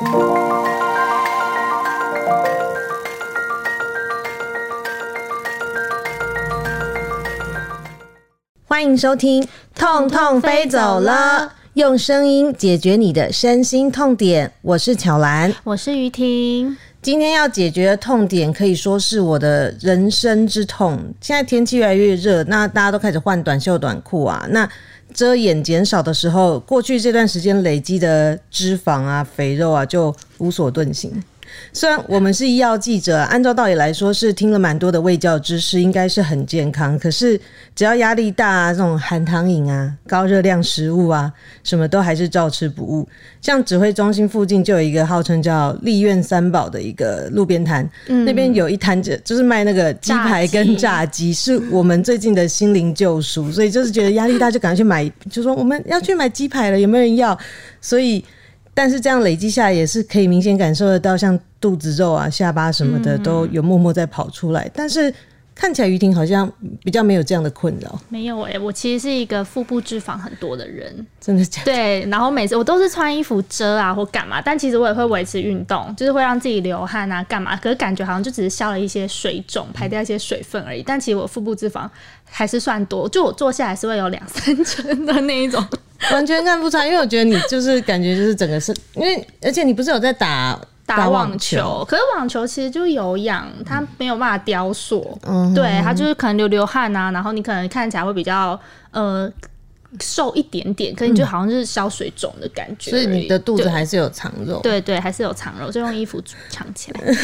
欢迎收听《痛痛飞走了》，用声音解决你的身心痛点。我是巧兰，我是于婷。今天要解决的痛点可以说是我的人生之痛。现在天气越来越热，那大家都开始换短袖短裤啊。那遮掩减少的时候，过去这段时间累积的脂肪啊、肥肉啊，就无所遁形。虽然我们是医药记者，按照道理来说是听了蛮多的卫教知识，应该是很健康。可是只要压力大啊，这种含糖饮啊、高热量食物啊，什么都还是照吃不误。像指挥中心附近就有一个号称叫“立院三宝”的一个路边摊，那边有一摊子就是卖那个鸡排跟炸鸡，是我们最近的心灵救赎。所以就是觉得压力大，就赶快去买，就说我们要去买鸡排了，有没有人要？所以。但是这样累积下来，也是可以明显感受得到，像肚子肉啊、下巴什么的都有默默在跑出来。但是看起来于婷好像比较没有这样的困扰。没有哎，我其实是一个腹部脂肪很多的人，真的假？对，然后每次我都是穿衣服遮啊或干嘛，但其实我也会维持运动，就是会让自己流汗啊干嘛。可是感觉好像就只是消了一些水肿，排掉一些水分而已。但其实我腹部脂肪还是算多，就我坐下来是会有两三层的那一种。完全看不出来，因为我觉得你就是感觉就是整个是，因为而且你不是有在打打网球，可是网球其实就有氧，它没有办法雕塑，嗯对，它就是可能流流汗啊，然后你可能看起来会比较呃瘦一点点，可你就好像是消水肿的感觉，所以你的肚子还是有藏肉，对对，还是有藏肉，就用衣服藏起来。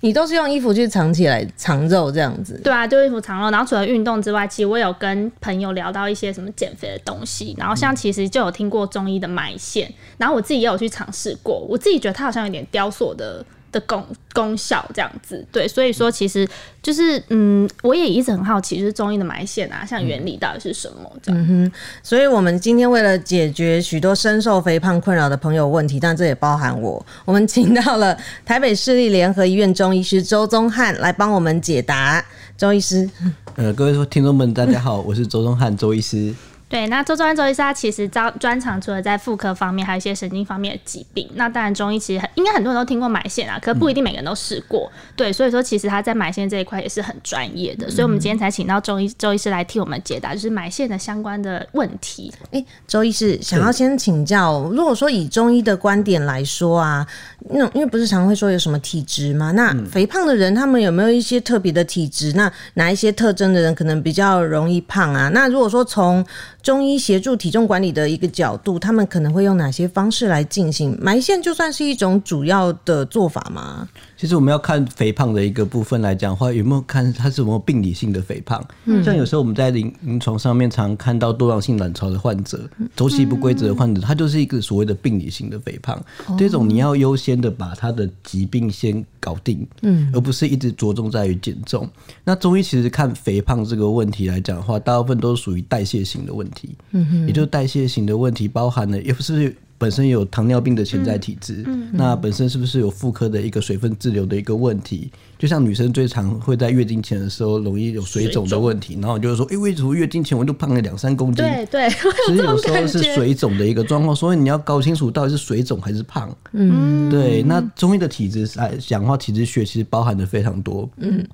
你都是用衣服去藏起来藏肉这样子？对啊，就衣服藏肉。然后除了运动之外，其实我有跟朋友聊到一些什么减肥的东西。然后像其实就有听过中医的埋线，然后我自己也有去尝试过，我自己觉得它好像有点雕塑的。的功功效这样子，对，所以说其实就是，嗯，我也一直很好奇，就是中医的埋线啊，像原理到底是什么这样。嗯哼，所以我们今天为了解决许多深受肥胖困扰的朋友问题，但这也包含我，我们请到了台北市立联合医院中医师周宗汉来帮我们解答。周医师，呃，各位听众们，大家好，我是周宗汉，周医师。对，那周专周医师他其实专专长除了在妇科方面，还有一些神经方面的疾病。那当然中医其实很应该很多人都听过埋线啊，可不一定每个人都试过。对，所以说其实他在埋线这一块也是很专业的。所以我们今天才请到中医周医师来替我们解答，就是埋线的相关的问题。哎，周医师想要先请教，如果说以中医的观点来说啊，那因为不是常会说有什么体质吗？那肥胖的人他们有没有一些特别的体质？那哪一些特征的人可能比较容易胖啊？那如果说从中医协助体重管理的一个角度，他们可能会用哪些方式来进行埋线？就算是一种主要的做法吗？其实我们要看肥胖的一个部分来讲的话，有没有看它是有没有病理性的肥胖？嗯，像有时候我们在临临床上面常看到多囊性卵巢的患者、周期不规则的患者，他就是一个所谓的病理性的肥胖。这种你要优先的把他的疾病先搞定，嗯，而不是一直着重在于减重。那中医其实看肥胖这个问题来讲的话，大部分都是属于代谢型的问题。嗯哼，也就是代谢型的问题，包含了也不是本身有糖尿病的潜在体质，嗯，那本身是不是有妇科的一个水分滞留的一个问题？就像女生最常会在月经前的时候容易有水肿的问题，然后就是说，哎，为什么月经前我就胖了两三公斤？对对，其实有时候是水肿的一个状况，所以你要搞清楚到底是水肿还是胖。嗯，对。那中医的体质来讲话，体质学其实包含的非常多。嗯。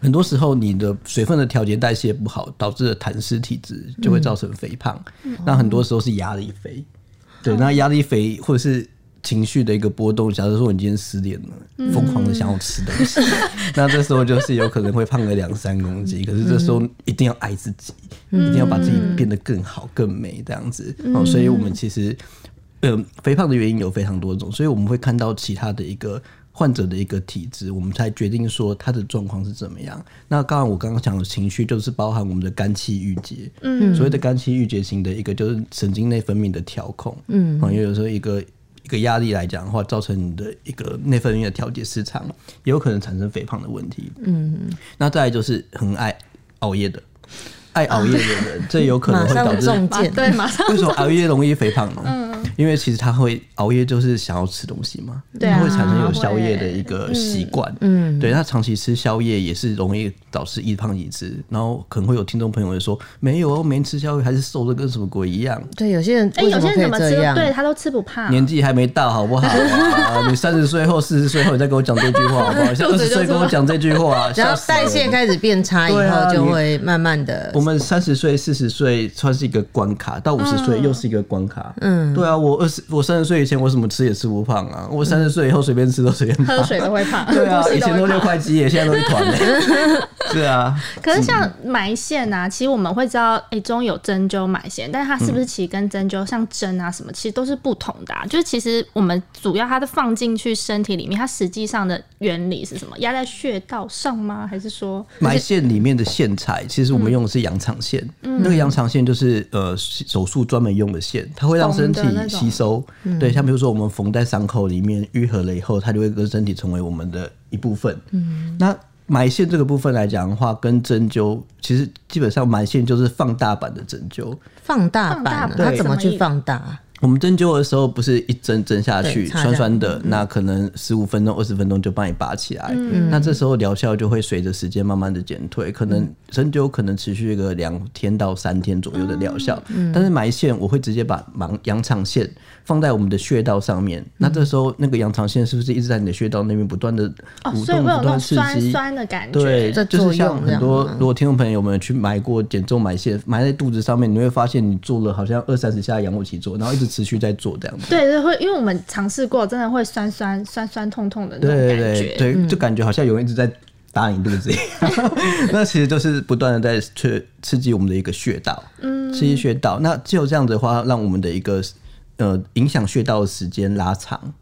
很多时候，你的水分的调节代谢不好，导致的痰湿体质就会造成肥胖。那很多时候是压力肥，对，那压力肥或者是情绪的一个波动。假如说你今天失恋了，疯狂的想要吃东西，那这时候就是有可能会胖个两三公斤。可是这时候一定要爱自己，一定要把自己变得更好、更美这样子。哦，所以我们其实，呃，肥胖的原因有非常多种，所以我们会看到其他的一个。患者的一个体质，我们才决定说他的状况是怎么样。那刚刚我刚刚讲的情绪，就是包含我们的肝气郁结。嗯，所谓的肝气郁结型的一个，就是神经内分泌的调控。嗯，因为有时候一个一个压力来讲的话，造成你的一个内分泌的调节失常，也有可能产生肥胖的问题。嗯，那再来就是很爱熬夜的。爱熬夜的人，这有可能会导致 对马上为什么熬夜容易肥胖呢？嗯，因为其实他会熬夜，就是想要吃东西嘛，对啊他会产生有宵夜的一个习惯。嗯，对他长期吃宵夜也是容易导致易胖体质。然后可能会有听众朋友会说，没有哦，没吃宵夜还是瘦的跟什么鬼一样。对，有些人哎、有些人怎么吃这样？对他都吃不胖，年纪还没到，好不好、啊？你三十岁后、四十岁后，你再跟我讲这句话，好不好？像二十岁跟我讲这句话，只要吓死人代谢开始变差以后，就你会慢慢的我们三十岁、四十岁算是一个关卡，到五十岁又是一个关卡。嗯，对啊，我二十，我三十岁以前我怎么吃也吃不胖啊，我三十岁以后随便吃都随便胖。喝水都会胖，对啊，以前都六块肌耶，现在都一团耶。是啊，可是像埋线啊，其实我们会知道，哎、中有针灸埋线，但是它是不是其实跟针灸像针啊什么，其实都是不同的、啊。就是其实我们主要它的放进去身体里面，它实际上的原理是什么？压在穴道上吗？还是说埋线里面的线材，其实我们用的是羊肠线。嗯那个羊肠线就是呃手术专门用的线，它会让身体吸收。嗯对，像比如说我们缝在伤口里面愈合了以后，它就会跟身体成为我们的一部分。嗯，那埋线这个部分来讲的话，跟针灸其实基本上埋线就是放大版的针灸。放大版，版它怎么去放大？我们针灸的时候不是一针针下去，酸酸的，下那可能十五分钟、二十分钟就帮你拔起来。那这时候疗效就会随着时间慢慢的减退，可能针灸可能持续一个两天到三天左右的疗效。但是埋线我会直接把盲羊肠线放在我们的穴道上面，那这时候那个羊肠线是不是一直在你的穴道那边不断的哦，蠕动、所以会有那种不断地刺激？酸酸的感觉？对，就是像用很多如果听众朋友们去埋过减重埋线，埋在肚子上面，你会发现你做了好像二三十下仰卧起坐，然后一直持续在做这样子。对对，会，因为我们尝试过，真的会酸酸酸酸痛痛的那种对感觉。对对，就感觉好像有人一直在打你肚子一样。那其实就是不断的在刺刺激我们的一个穴道，嗯，刺激穴道。那只有这样子的话，让我们的一个呃影响穴道的时间拉长。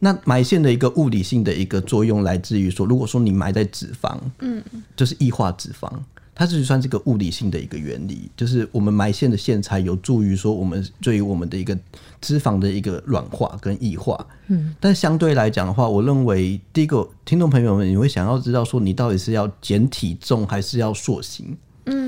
那埋线的一个物理性的一个作用来自于说，如果说你埋在脂肪，嗯，就是异化脂肪，它是算是个物理性的一个原理，就是我们埋线的线材有助于说我们对于我们的一个脂肪的一个软化跟异化。嗯，但相对来讲的话，我认为第一个听众朋友们，你会想要知道说你到底是要减体重还是要塑形？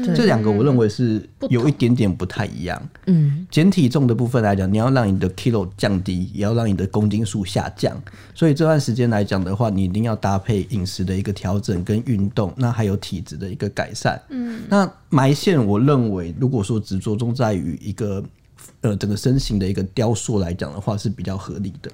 嗯，这两个我认为是有一点点不太一样。嗯，减体重的部分来讲，你要让你的 kilo 降低，也要让你的公斤数下降。所以这段时间来讲的话，你一定要搭配饮食的一个调整跟运动，那还有体质的一个改善。嗯，那埋线，我认为如果说只着重在于一个呃整个身形的一个雕塑来讲的话，是比较合理的。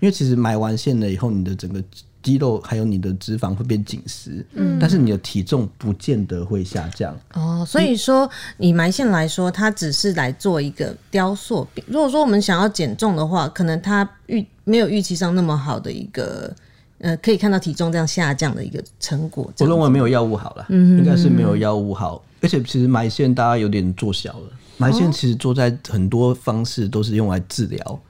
因为其实埋完线了以后，你的整个肌肉还有你的脂肪会变紧实，嗯，但是你的体重不见得会下降。哦，所以说以埋线来说，它只是来做一个雕塑。如果说我们想要减重的话，可能它预没有预期上那么好的一个。呃，可以看到体重这样下降的一个成果。我认为没有药物好了，应该是没有药物好。而且其实埋线大家有点做小了，埋线其实做在很多方式都是用来治疗。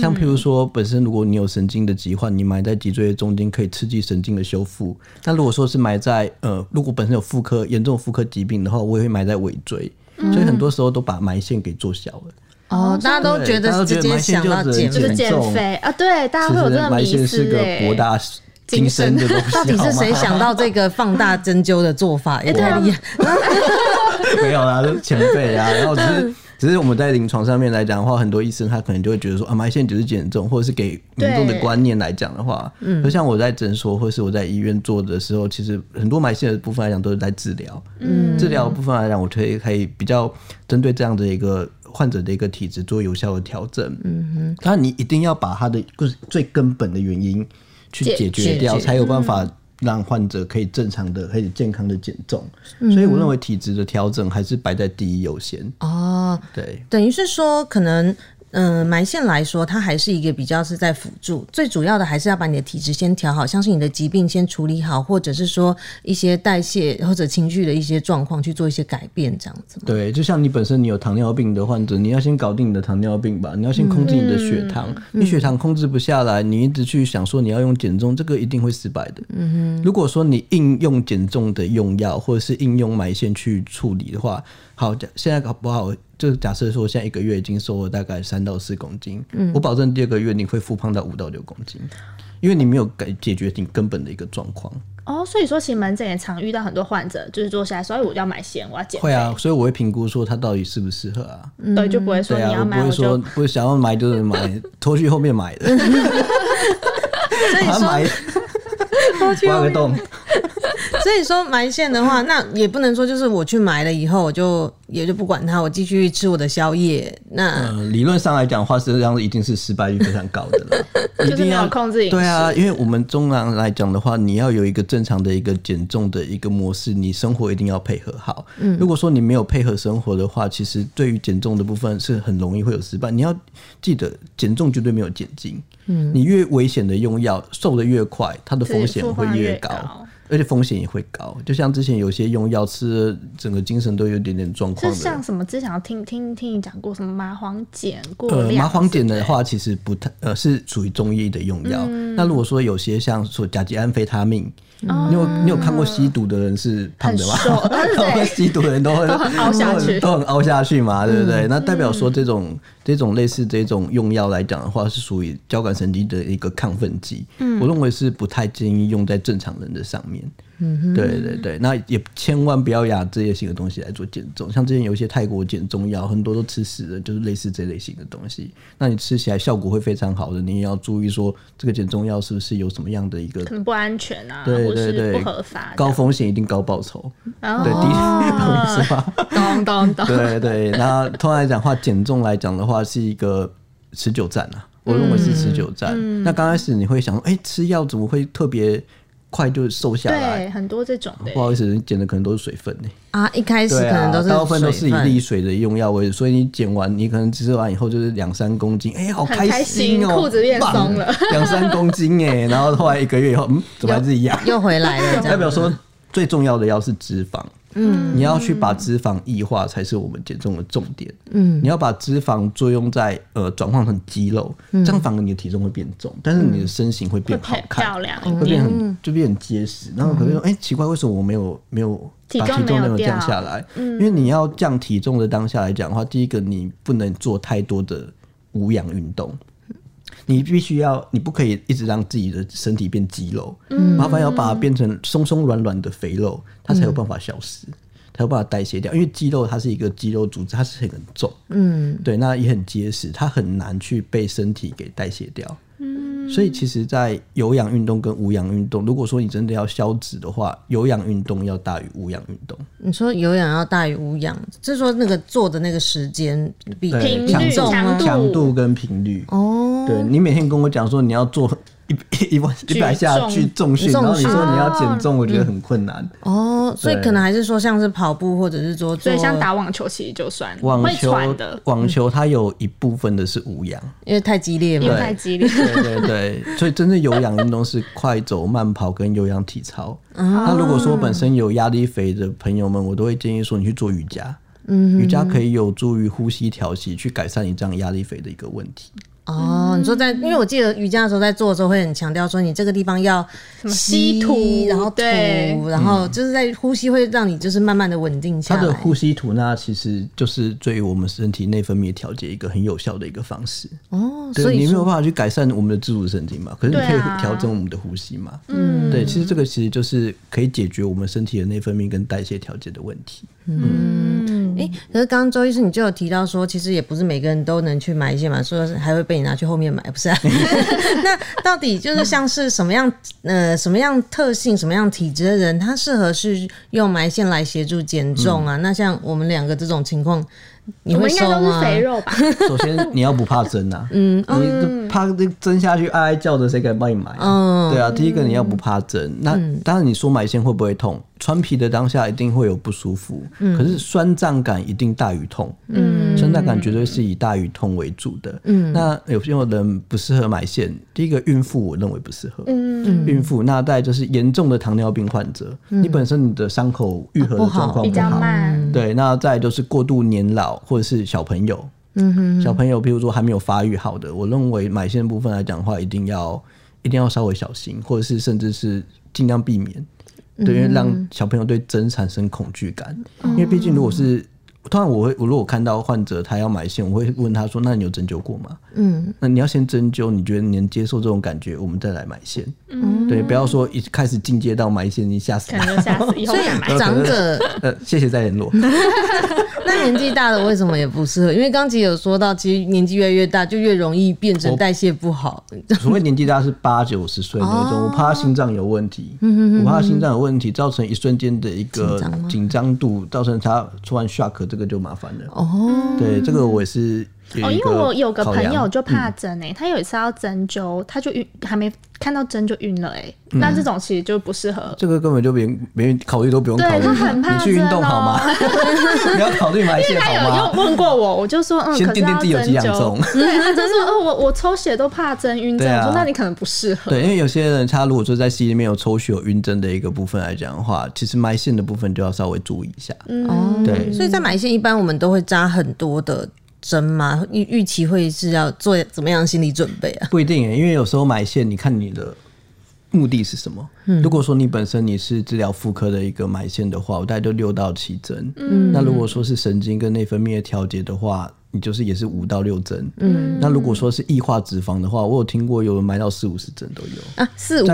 像譬如说，本身如果你有神经的疾患，你埋在脊椎的中间可以刺激神经的修复。那如果说是埋在呃，如果本身有妇科严重妇科疾病的话，我也会埋在尾椎。所以很多时候都把埋线给做小了。哦，大家都觉对大家都觉得直接得埋线想到减就只能就是减肥，啊，对，大家其实会有这个迷埋线是个博大精深的东西，到底是谁想到这个放大针灸的做法？也对啊太厉害！没有啦，前辈啊。然后只是 只是我们在临床上面来讲的话，很多医生他可能就会觉得说啊，埋线只是减重，或者是给民众的对观念来讲的话，嗯，就像我在诊所或是我在医院做的时候，其实很多埋线的部分来讲都是在治疗，嗯，治疗的部分来讲，我可以可以比较针对这样的一个。患者的一个体质做有效的调整，嗯哼，那你一定要把他的最最根本的原因去解解决掉，才有办法让患者可以正常的、可以健康的减重。所以我认为体质的调整还是摆在第一优先。哦，对，等于是说，可能嗯、呃埋线来说，它还是一个比较是在辅助，最主要的还是要把你的体质先调好，像是你的疾病先处理好，或者是说一些代谢或者情绪的一些状况去做一些改变，这样子。对，就像你本身你有糖尿病的患者，你要先搞定你的糖尿病吧，你要先控制你的血糖。你血糖控制不下来，你一直去想说你要用减重，这个一定会失败的。嗯哼，如果说你应用减重的用药，或者是应用埋线去处理的话，好，现在搞不好，就假设说现在一个月已经瘦了大概三到四公斤，我保证第二个月你会复胖到五到六公斤。因为你没有改解决你根本的一个状况，哦，所以说其实门诊也常遇到很多患者，就是坐下来说，哎，我要买线，我要减肥。会啊，所以我会评估说他到底适不适合啊。对，就不会说你要买，我不会说就不会想要买就是买，拖去后面买的，把它买挖个洞。所以说埋线的话，那也不能说就是我去埋了以后，我就也就不管它，我继续吃我的宵夜。那呃，理论上来讲的话，实际上一定是失败率非常高的了，一就是没有定要控制饮食。对啊，因为我们中常来讲的话，你要有一个正常的一个减重的一个模式，你生活一定要配合好。嗯，如果说你没有配合生活的话，其实对于减重的部分是很容易会有失败。你要记得，减重绝对没有减轻。嗯，你越危险的用药，瘦的越快，它的风险会越高。高。而且风险也会高，就像之前有些用药吃了，整个精神都有点点状况的。是像什么之前有听听听你讲过什么麻黄碱过呃，麻黄碱的话，其实不太呃是属于中医的用药。嗯那如果说有些像说甲基安非他命，哦你有你有看过吸毒的人是胖的吗？对吸毒的人都会都很凹下去嗯都很凹下去嘛，对不对？那代表说这种这种类似这种用药来讲的话，是属于交感神经的一个亢奋剂。嗯我认为是不太建议用在正常人的上面。嗯，对对对，那也千万不要拿这些型的东西来做减重。像之前有一些泰国减重药，很多都吃死的，就是类似这类型的东西。那你吃起来效果会非常好的，你也要注意说这个减重药是不是有什么样的一个可能不安全啊，对对对不合法，高风险一定高报酬。对，第一 懂意思吗？咚咚咚，对对，那通常来讲的话，减重来讲的话是一个持久战啊，我认为是持久战。嗯那刚开始你会想说，哎、吃药怎么会特别快就瘦下来？对，很多这种的不。好意思，你减的可能都是水分呢、啊，一开始可能都是大部分都是以利水的用药为主，所以你减完，你可能吃完以后就是两三公斤，哎、好开开心哦，裤子变松了，两三公斤哎，然后后来一个月以后，嗯，怎么还是一样？又回来了，代表说最重要的药是脂肪，嗯，你要去把脂肪异化才是我们减重的重点，嗯，你要把脂肪作用在呃转换成肌肉，这样反而你的体重会变重，但是你的身形会变好看，漂亮会变很就变很结实，然后可能说，哎、奇怪，为什么我没有没有把体重没有降下来？嗯。因为你要降体重的当下来讲的话，第一个你不能做太多的无氧运动。你必须要，你不可以一直让自己的身体变肌肉，麻烦要把它变成松松软软的肥肉，它才有办法消失，才有办法代谢掉。因为肌肉它是一个肌肉组织，它是很重，嗯，对，那也很结实，它很难去被身体给代谢掉。嗯所以其实，在有氧运动跟无氧运动，如果说你真的要消脂的话，有氧运动要大于无氧运动。你说有氧要大于无氧，就是说那个做的那个时间比强度强度跟频率。哦，对你每天跟我讲说你要做一一万一百下去重训，重然后你说你要减重，我觉得很困难。哦，所以可能还是说像是跑步或者是说做，所以像打网球其实就算会网球的，网球它有一部分的是无氧，因为太激烈嘛因为，太激烈。对对对，所以真正有氧运动是快走、慢跑跟有氧体操。那如果说本身有压力肥的朋友们，我都会建议说你去做瑜伽。嗯，瑜伽可以有助于呼吸调息，去改善你这样压力肥的一个问题。哦，你说在，因为我记得瑜伽的时候在做的时候会很强调说，你这个地方要吸吐然后吐对，然后就是在呼吸会让你就是慢慢的稳定下来。它的呼吸吐纳其实就是对于我们身体内分泌调节一个很有效的一个方式。哦，对所以你没有办法去改善我们的自主神经嘛，可是你可以调整我们的呼吸嘛。嗯，对，其实这个其实就是可以解决我们身体的内分泌跟代谢调节的问题。哎、可是刚刚周医师你就有提到说，其实也不是每个人都能去买一些嘛，说是还会被你拿去后面买，不是、啊？那到底就是像是什么样呃什么样特性、什么样体质的人，他适合是用埋线来协助减重啊？那像我们两个这种情况，你们应该？都是肥肉吧？首先你要不怕针啊，嗯，你怕这针下去哀哀叫的，谁敢帮你买、啊？嗯对啊，第一个你要不怕针，那当然你说埋线会不会痛？穿皮的当下一定会有不舒服，可是酸胀感一定大于痛，嗯，酸胀感绝对是以大于痛为主的，嗯，那有些人不适合埋线，第一个孕妇我认为不适合，嗯，孕妇那再就是严重的糖尿病患者，你本身你的伤口愈合的不好。比较状况不好，慢，对，那再就是过度年老或者是小朋友，嗯哼，小朋友，比如说还没有发育好的，我认为埋线部分来讲的话，一定要一定要稍微小心，或者是甚至是尽量避免，对，因为让小朋友对针产生恐惧感，因为毕竟如果是通常我会，我如果看到患者他要埋线，我会问他说：“那你有针灸过吗？”嗯，那你要先针灸，你觉得你能接受这种感觉，我们再来埋线。嗯，对，不要说一开始进阶到埋线，你吓死可能就吓死，以后再买。长者，呃，谢谢再联络。那年纪大的为什么也不适合？因为刚才有说到，其实年纪越来越大，就越容易变成代谢不好。所谓年纪大是 八九十岁那种，我怕他心脏有问题，我怕他心脏有问题，造成一瞬间的一个紧张度，造成他突然 shock，这个就麻烦了。哦，对，这个我也是。哦，因为我有个朋友就怕针诶，他有一次要针灸，他就晕，还没看到针就晕了诶。那这种其实就不适合。这个根本就别别考虑都不用考虑。对他很怕你去运动好吗？你要考虑埋线好吗？他有问过我，我就说嗯，先掂掂自己有几两重。对，他就说哦，我我抽血都怕针晕针，我说那你可能不适合。对，因为有些人他如果说在 C 里面有抽血有晕针的一个部分来讲的话，其实埋线的部分就要稍微注意一下。嗯，对。所以在埋线一般我们都会扎很多的。针吗？预预期会是要做怎么样心理准备啊？不一定因为有时候埋线，你看你的目的是什么？如果说你本身你是治疗妇科的一个埋线的话，我大概就六到七针。嗯，那如果说是神经跟内分泌的调节的话。你就是也是五到六针，嗯，那如果说是异化脂肪的话，我有听过有人埋到四五十针都有啊，四五十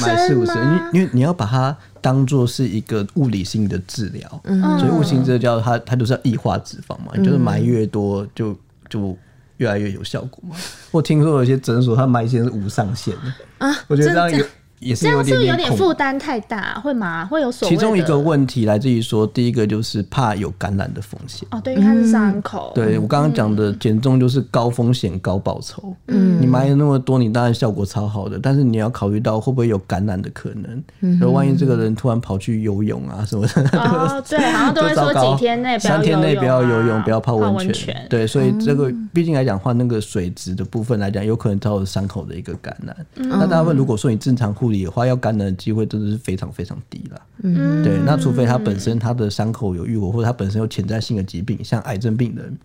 埋四五十，因因为你要把它当做是一个物理性的治疗，所以物性这叫它它就是要异化脂肪嘛，就是埋越多就就越来越有效果嘛。我听说有些诊所它埋线是无上限的啊，我觉得这样有。也是有点有点负担太大，会吗？会有所其中一个问题来自于说，第一个就是怕有感染的风险哦，对，因为它是伤口。对我刚刚讲的减重就是高风险高报酬。嗯，你埋了那么多，你当然效果超好的，但是你要考虑到会不会有感染的可能。嗯，万一这个人突然跑去游泳啊什么的，哦，对，好像都会说几天内三天内不要游泳，不要泡温泉。对，所以这个毕竟来讲话，那个水质的部分来讲，有可能造成伤口的一个感染。那大部分如果说你正常护理的话，要感染的。机会真的是非常非常低了，嗯，对。那除非他本身他的伤口有愈合，或者他本身有潜在性的疾病，像癌症病人，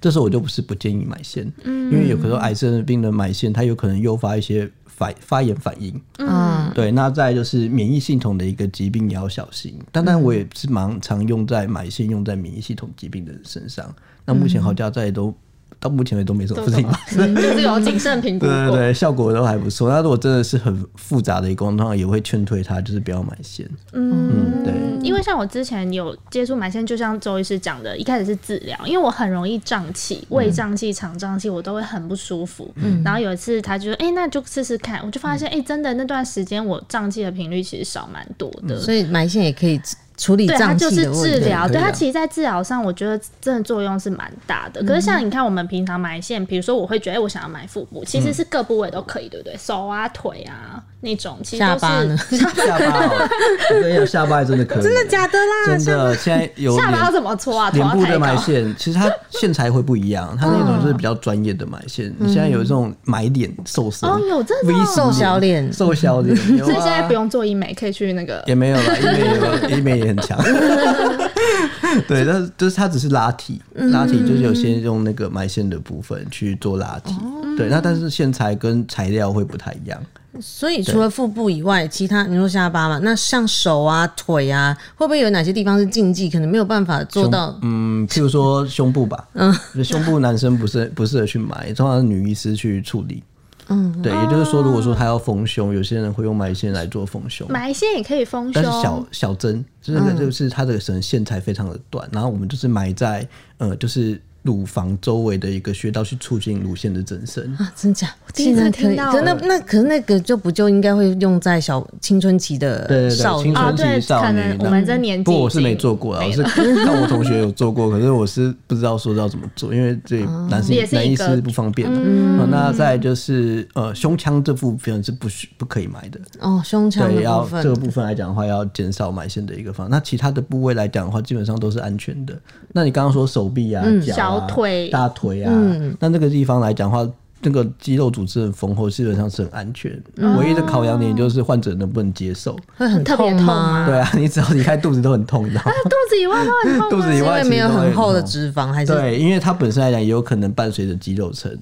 这时候我就不是不建议买线，嗯，因为有可能癌症病人买线，它有可能诱发一些反发炎反应，嗯，对。那再就是免疫系统的一个疾病也要小心。当然，我也是蛮常用在买线用在免疫系统疾病的人身上。那目前好家在都。到目前为止都没什么事情发生，就是有谨慎评估。对对对，效果都还不错。那如果真的是很复杂的一个，通常也会劝退他，就是不要买线。嗯，对。因为像我之前有接触买线，就像周医师讲的，一开始是治疗，因为我很容易胀气，胃胀气、肠胀气，我都会很不舒服。嗯。然后有一次他就说：“哎，那就试试看。”我就发现，哎，真的那段时间我胀气的频率其实少蛮多的。所以埋线也可以。处理胀气的治疗，对它其实，在治疗上，我觉得真的作用是蛮大的。可是，像你看，我们平常埋线，比如说，我会觉得，哎，我想要埋腹部，其实是各部位都可以，对不对？手啊，腿啊。那种下巴呢？下巴，对，有下巴真的可以，真的假的啦？真的，现在有下巴要怎么搓啊？脸部的埋线，其实它线材会不一样，它那种就是比较专业的埋线。你现在有这种埋脸瘦身哦，有这种瘦小脸，瘦小脸，所以现在不用做医美，可以去那个也没有了，医美 医美也很强。对，但是就是它只是拉提，拉提就是有些用那个埋线的部分去做拉提。对，那但是线材跟材料会不太一样。所以除了腹部以外，其他你说下巴嘛，那像手啊、腿啊，会不会有哪些地方是禁忌，可能没有办法做到？嗯，譬如说胸部吧，嗯，胸部男生不是 不适合去埋，通常是女医师去处理。嗯，对，也就是说，如果说他要丰胸，有些人会用埋线来做丰胸，埋线也可以丰胸，但是小小针，这个就是它的绳线材非常的短，然后我们就是埋在呃，就是。乳房周围的一个穴道去促进乳腺的增生啊，真假？第一次听到。可那那可是那个就不就应该会用在小青春期的少女啊？对，可能我们这年纪不，我是没做过啊，我是看我同学有做过，可是我是不知道说要怎么做，因为这男生男医师不方便。嗯，那再就是呃胸腔这部分是不需不可以埋的哦，胸腔对要这个部分来讲的话，要减少埋线的一个方。那其他的部位来讲的话，基本上都是安全的。那你刚刚说手臂啊、脚。腿、大腿啊，那那个地方来讲话，那个肌肉组织很丰厚，基本上是很安全。唯一的考量点就是患者能不能接受，会很特别痛吗？对啊，你只要离开肚子都很痛，你知道吗？肚子以外都很痛，肚子以外 没有很厚的脂肪，还是对，因为它本身来讲也有可能伴随着肌肉层。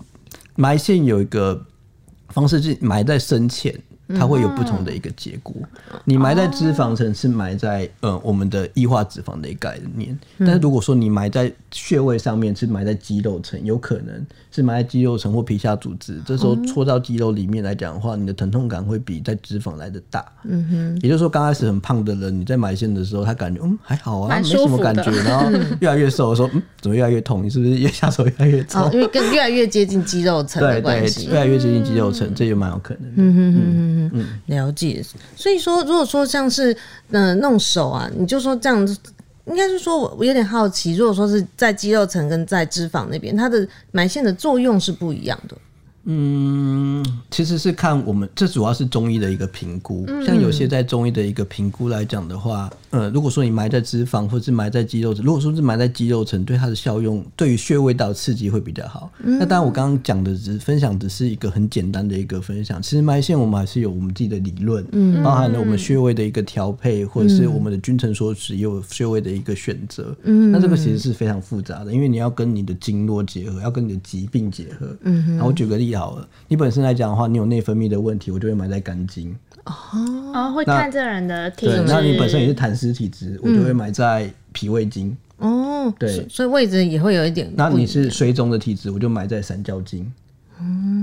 埋线有一个方式是埋在深浅。它会有不同的一个结果。你埋在脂肪层是埋在呃我们的异化脂肪的一个概念，但是如果说你埋在穴位上面是埋在肌肉层，有可能是埋在肌肉层或皮下组织，这时候戳到肌肉里面来讲的话，你的疼痛感会比在脂肪来的大。嗯哼，也就是说刚开始很胖的人，你在埋线的时候，他感觉嗯还好啊，没什么感觉，然后 越来越瘦的时候，嗯怎么越来越痛？你是不是越下手越来越重？哦，因为更越来越接近肌肉层的关系。越来越接近肌肉层，这也蛮有可能的。了解，所以说，如果说像是呃弄手啊，你就说这样子，应该是说我我有点好奇，如果说是在肌肉层跟在脂肪那边，它的埋线的作用是不一样的。嗯，其实是看我们，这主要是中医的一个评估。像有些在中医的一个评估来讲的话，呃，如果说你埋在脂肪或是埋在肌肉层，如果说是埋在肌肉层，对它的效用，对于穴位道刺激会比较好。那当然，我刚刚讲的只分享只是一个很简单的一个分享。其实埋线我们还是有我们自己的理论，嗯，包含了我们穴位的一个调配，或者是我们的君臣所指，也有穴位的一个选择。嗯，那这个其实是非常复杂的，因为你要跟你的经络结合，要跟你的疾病结合。嗯，然后我举个例好了，你本身来讲的话，你有内分泌的问题，我就会埋在肝经。哦，会看这人的体对，质。那你本身也是痰湿体质，我就会埋在脾胃经。哦，对所所以位置也会有一点。那你是水肿的体质，我就埋在三焦经。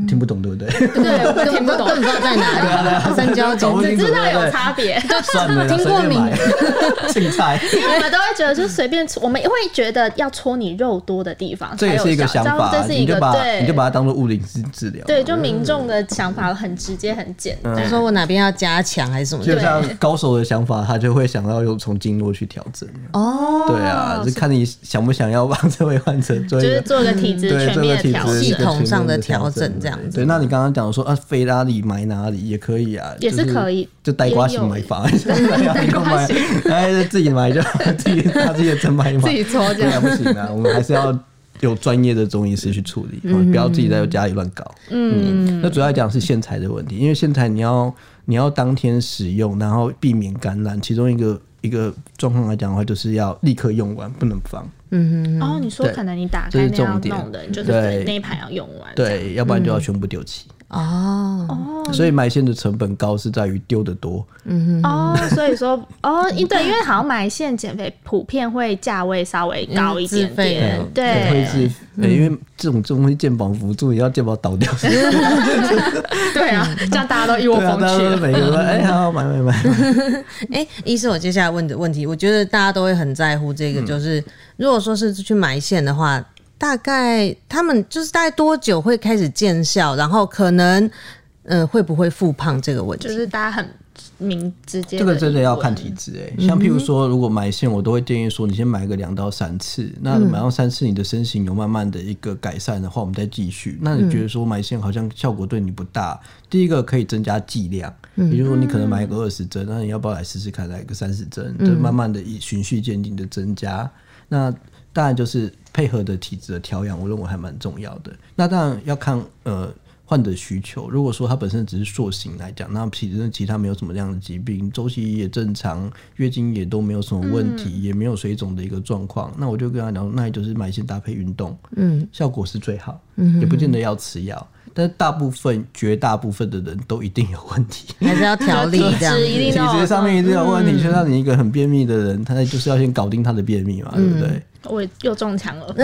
听不懂对不对？对，我听不懂，不知道在哪里。三焦经搞不清楚只知道有差别。算了啦，听过随便买 青菜。因为我们都会觉得，就随便戳，我们会觉得要戳你肉多的地方这也是一个想法这，是一个你就把对，你就把它当做物理治治疗。对，就民众的想法很直接、很简单。就说我哪边要加强还是什么的。就像高手的想法，他就会想要用从经络去调整。哦，对啊，就看你想不想要帮这位患者做就是做个体质对全面系，统上的调整这样子对，那你刚刚讲说啊，飞哪里买哪里也可以啊，也是可以就呆瓜型买法，呆瓜买，哎，自己买就好自己他自己真买一买，自己搓这对啊，样。不行啊，我们还是要。有专业的中医师去处理，哦不要自己在家里乱搞。嗯，那主要讲是线材的问题，因为线材你要你要当天使用，然后避免感染，其中一个一个状况来讲的话，就是要立刻用完，不能放。哦，你说对可能你打这开那样是重点弄的，你就是对那一盘要用完。对，要不然就要全部丢弃。哦，所以埋线的成本高是在于丢的多。嗯哦，所以说哦，因对，因为好像埋线减肥普遍会价位稍微高一点嗯自费点的，对会是，呃因为这种这种东西健保辅助，你要健保倒掉。对啊，这样大家都一窝蜂去。每个人说哎，好买买买。哎，医生，我接下来问的问题，我觉得大家都会很在乎这嗯个，就是、如果说是去埋线的话，大概他们就是大概多久会开始见效，然后可能呃会不会复胖这个问题？就是大家很明直接，这个真的要看体。质哎、像譬如说，如果埋线，我都会建议说，你先埋个两到三次。那埋到三次，你的身形有慢慢的一个改善的话，我们再继续。那你觉得说埋线好像效果对你不大？第一个可以增加剂量，也就是说你可能埋个二十针，那你要不要来试试看，来个三十针，就慢慢的以循序渐进的增加。那当然就是配合的体质的调养，我认为还蛮重要的。那当然要看呃患者需求。如果说他本身只是塑形来讲，那体质其他没有什么样的疾病，周期也正常，月经也都没有什么问题，也没有水肿的一个状况，那我就跟他讲，那也就是埋线搭配运动，嗯，效果是最好，嗯，也不见得要吃药。但是大部分、绝大部分的人都一定有问题，还是要调理 这样体质上面一定有问题。就像你一个很便秘的人，他就是要先搞定他的便秘嘛，对不对？我又中枪了，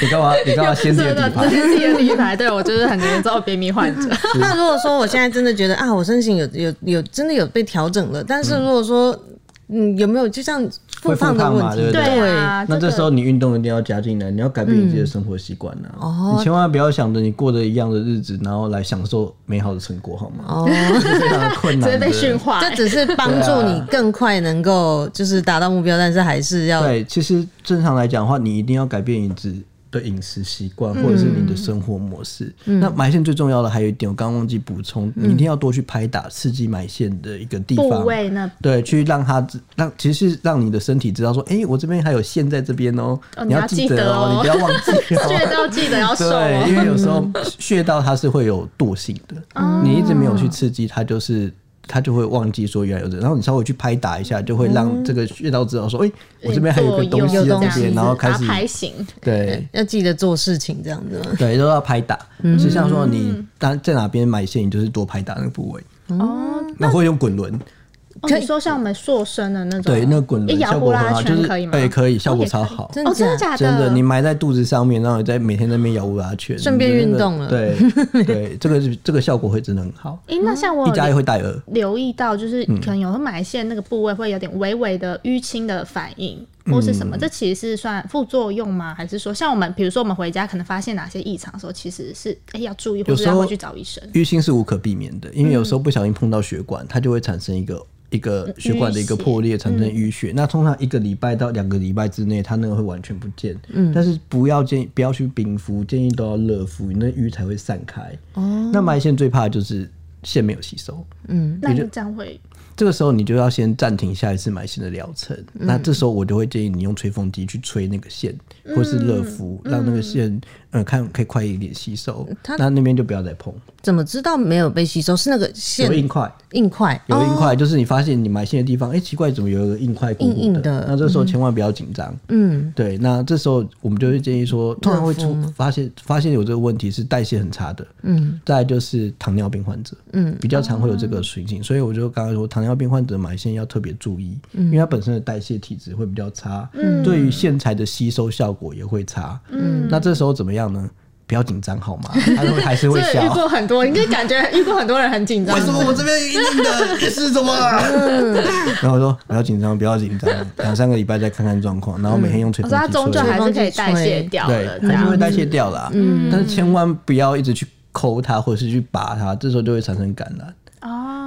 你干嘛？你干嘛先跌真的底牌？自己的底牌，对我就是很严重的便秘患者。那如果说我现在真的觉得啊，我身形有有有真的有被调整了，但是如果说嗯有没有就像复胖的问题，会复胖嘛对不对那这时候你运动一定要加进来，你要改变你自己的生活习惯呐。哦，你千万不要想着你过着一样的日子，然后来享受美好的成果，好吗？哦，这是非常的困难的。直接被驯化。这只是帮助你更快能够就是达到目标，但是还是要对，其实正常来讲的话，你一定要改变你自的饮食习惯，或者是你的生活模式。那埋线最重要的还有一点，我刚刚忘记补充，你一定要多去拍打刺激埋线的一个地部方。位呢？对，去让他知让，其实是让你的身体知道说，哎、我这边还有线在这边哦、哦你要你记记得哦哦，你不要忘记哦。穴道记得要瘦对，因哦。为有时候 穴道它是会有惰性的，你一直没有去刺激，它就是他就会忘记说原来有这，然后你稍微去拍打一下，就会让这个穴道知道说，哎、我这边还有个东西在这边，然后开始拍醒，对。要记得做事情这样子？对，都要拍打。就像说你当在哪边买线，你就是多拍打那个部位，哦，那会用滚轮，哦，你说像我们塑身的那种，对，那个滚轮一摇效果很好，呼啦就是圈可以吗？对，可以，效果超好。哦，真的假的真的，你埋在肚子上面，然后你在每天在那边摇呼啦圈，顺便运动了对 对，这个是这个效果会真的很好，诶，那像我一加一会带耳。留意到，就是嗯可能有的埋线那个部位会有点微微的淤青的反应，或是什嗯么？这其实是算副作用吗？还是说，像我们比如说我们回家可能发现哪些异常的时候，其实是哎、要注意，或有时候是要回去找医生？淤青是无可避免的，因为有时候不小心碰到血管，它就会产生一个一个血管的一个破裂，产生淤血。那通常一个礼拜到两个礼拜之内，它那个会完全不见。嗯，但是不要建议不要去冰敷，建议都要热敷，你那淤才会散开。哦，那埋线最怕的就是线没有吸收。嗯那你这样会这个时候你就要先暂停下一次埋线的疗程。那这时候我就会建议你用吹风机去吹那个线，或是热敷，让那个线呃看可以快一点吸收。那那边就不要再碰。怎么知道没有被吸收？是那个线有硬块，硬块，有硬块，就是你发现你埋线的地方，哎、奇怪，怎么有一个硬块硬硬的那这时候千万不要紧张。嗯，对，那这时候我们就会建议说，突然会出发现发现有这个问题是代谢很差的，嗯，再来就是糖尿病患者，嗯，比较常会有这个情形，所以我就刚刚说糖尿病患者埋线要特别注意，因为它本身的代谢体质会比较差，嗯，对于线材的吸收效果也会差，嗯，那这时候怎么样呢？不要紧张好吗？他会还是会这遇笑。过很多，应该感觉遇过很多人很紧张。为什么我这边硬硬的 是什么啊？然后我说不要紧张，不要紧张，两三个礼拜再看看状况，然后每天用吹我风机吹。说它终究还是可以代谢掉对的，，这样它就会代谢掉啦。嗯，但是千万不要一直去抠它，或者是去拔它，这时候就会产生感染。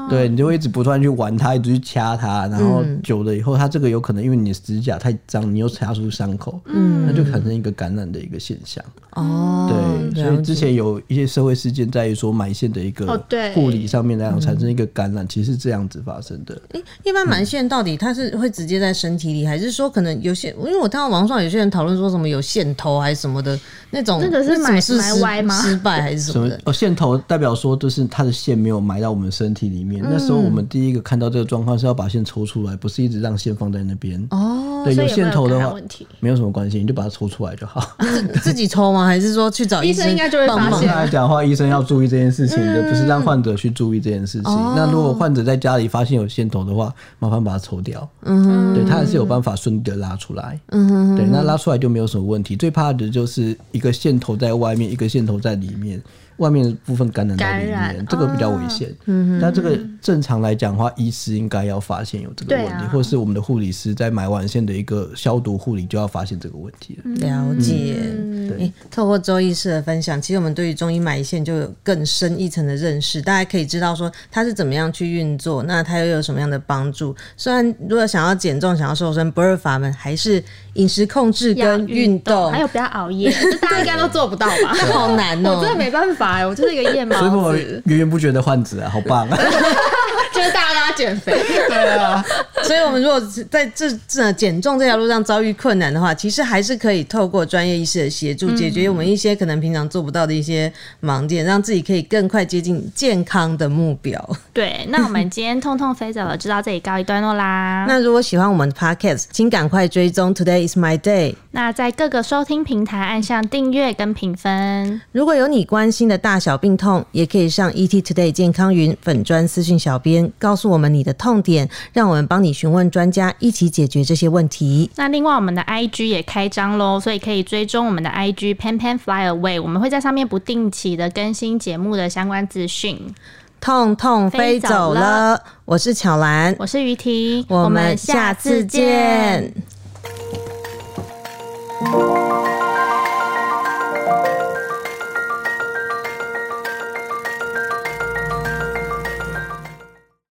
哦，对你就会一直不断去玩它，一直去掐它，然后久了以后，它这个有可能因为你的指甲太脏，你又掐出伤口，嗯，那就产生一个感染的一个现象。哦，对，所以之前有一些社会事件在于说埋线的一个哦对护理上面来讲产生一个感染，其实是这样子发生的。诶一般埋线到底它是会直接在身体里，还是说可能有些？因为我看到网上有些人讨论说什么有线头还是什么的那种，那个是埋埋是失歪吗失败还是什么的？什么哦？线头代表说，就是它的线没有埋到我们身体里面。那时候我们第一个看到这个状况是要把线抽出来，不是一直让线放在那边。哦，对，有线头的话没有什么关系，你就把它抽出来就好。自己抽吗？还是说去找医生应该就会帮忙发现来讲的话，医生要注意这件事情的，不是让患者去注意这件事情。那如果患者在家里发现有线头的话，麻烦把它抽掉。嗯，对他还是有办法顺利的拉出来。嗯，对，那拉出来就没有什么问题。最怕的就是一个线头在外面，一个线头在里面。外面的部分感染到里面，这个比较危险。嗯，但这个正常来讲的话，医师应该要发现有这个问题，啊或者是我们的护理师在埋完线的一个消毒护理就要发现这个问题了。了解。嗯对诶透过周医师的分享，其实我们对于中医埋线就有更深一层的认识，大家可以知道说它是怎么样去运作，那它又有什么样的帮助。虽然如果想要减重、想要瘦身，不二法门还是饮食控制跟运动，还有不要熬夜，这大家应该都做不到吧？这好难哦、我真的没办法哎，我就是一个夜所以我猫子，源源不绝的患者啊，好棒啊！就是大家减肥。对啊，所以，我们如果在这这减重这条路上遭遇困难的话，其实还是可以透过专业医师的协助，解决我们一些可能平常做不到的一些盲点，让自己可以更快接近健康的目标。对，那我们今天痛痛飞走了，就到这里告一段落啦。那如果喜欢我们的 podcast，请赶快追踪 Today is my day。那在各个收听平台按下订阅跟评分。如果有你关心的大小病痛，也可以上 ET Today 健康云粉专私讯小边告诉我们你的痛点让我们帮你询问专家一起解决这些问题。那另外我们的 ig 也开张喽所以可以追踪我们的 ig pen pen fly away 我们会在上面不定期的更新节目的相关资讯。痛痛飞走了。我是巧兰。我是于婷。我们下次见。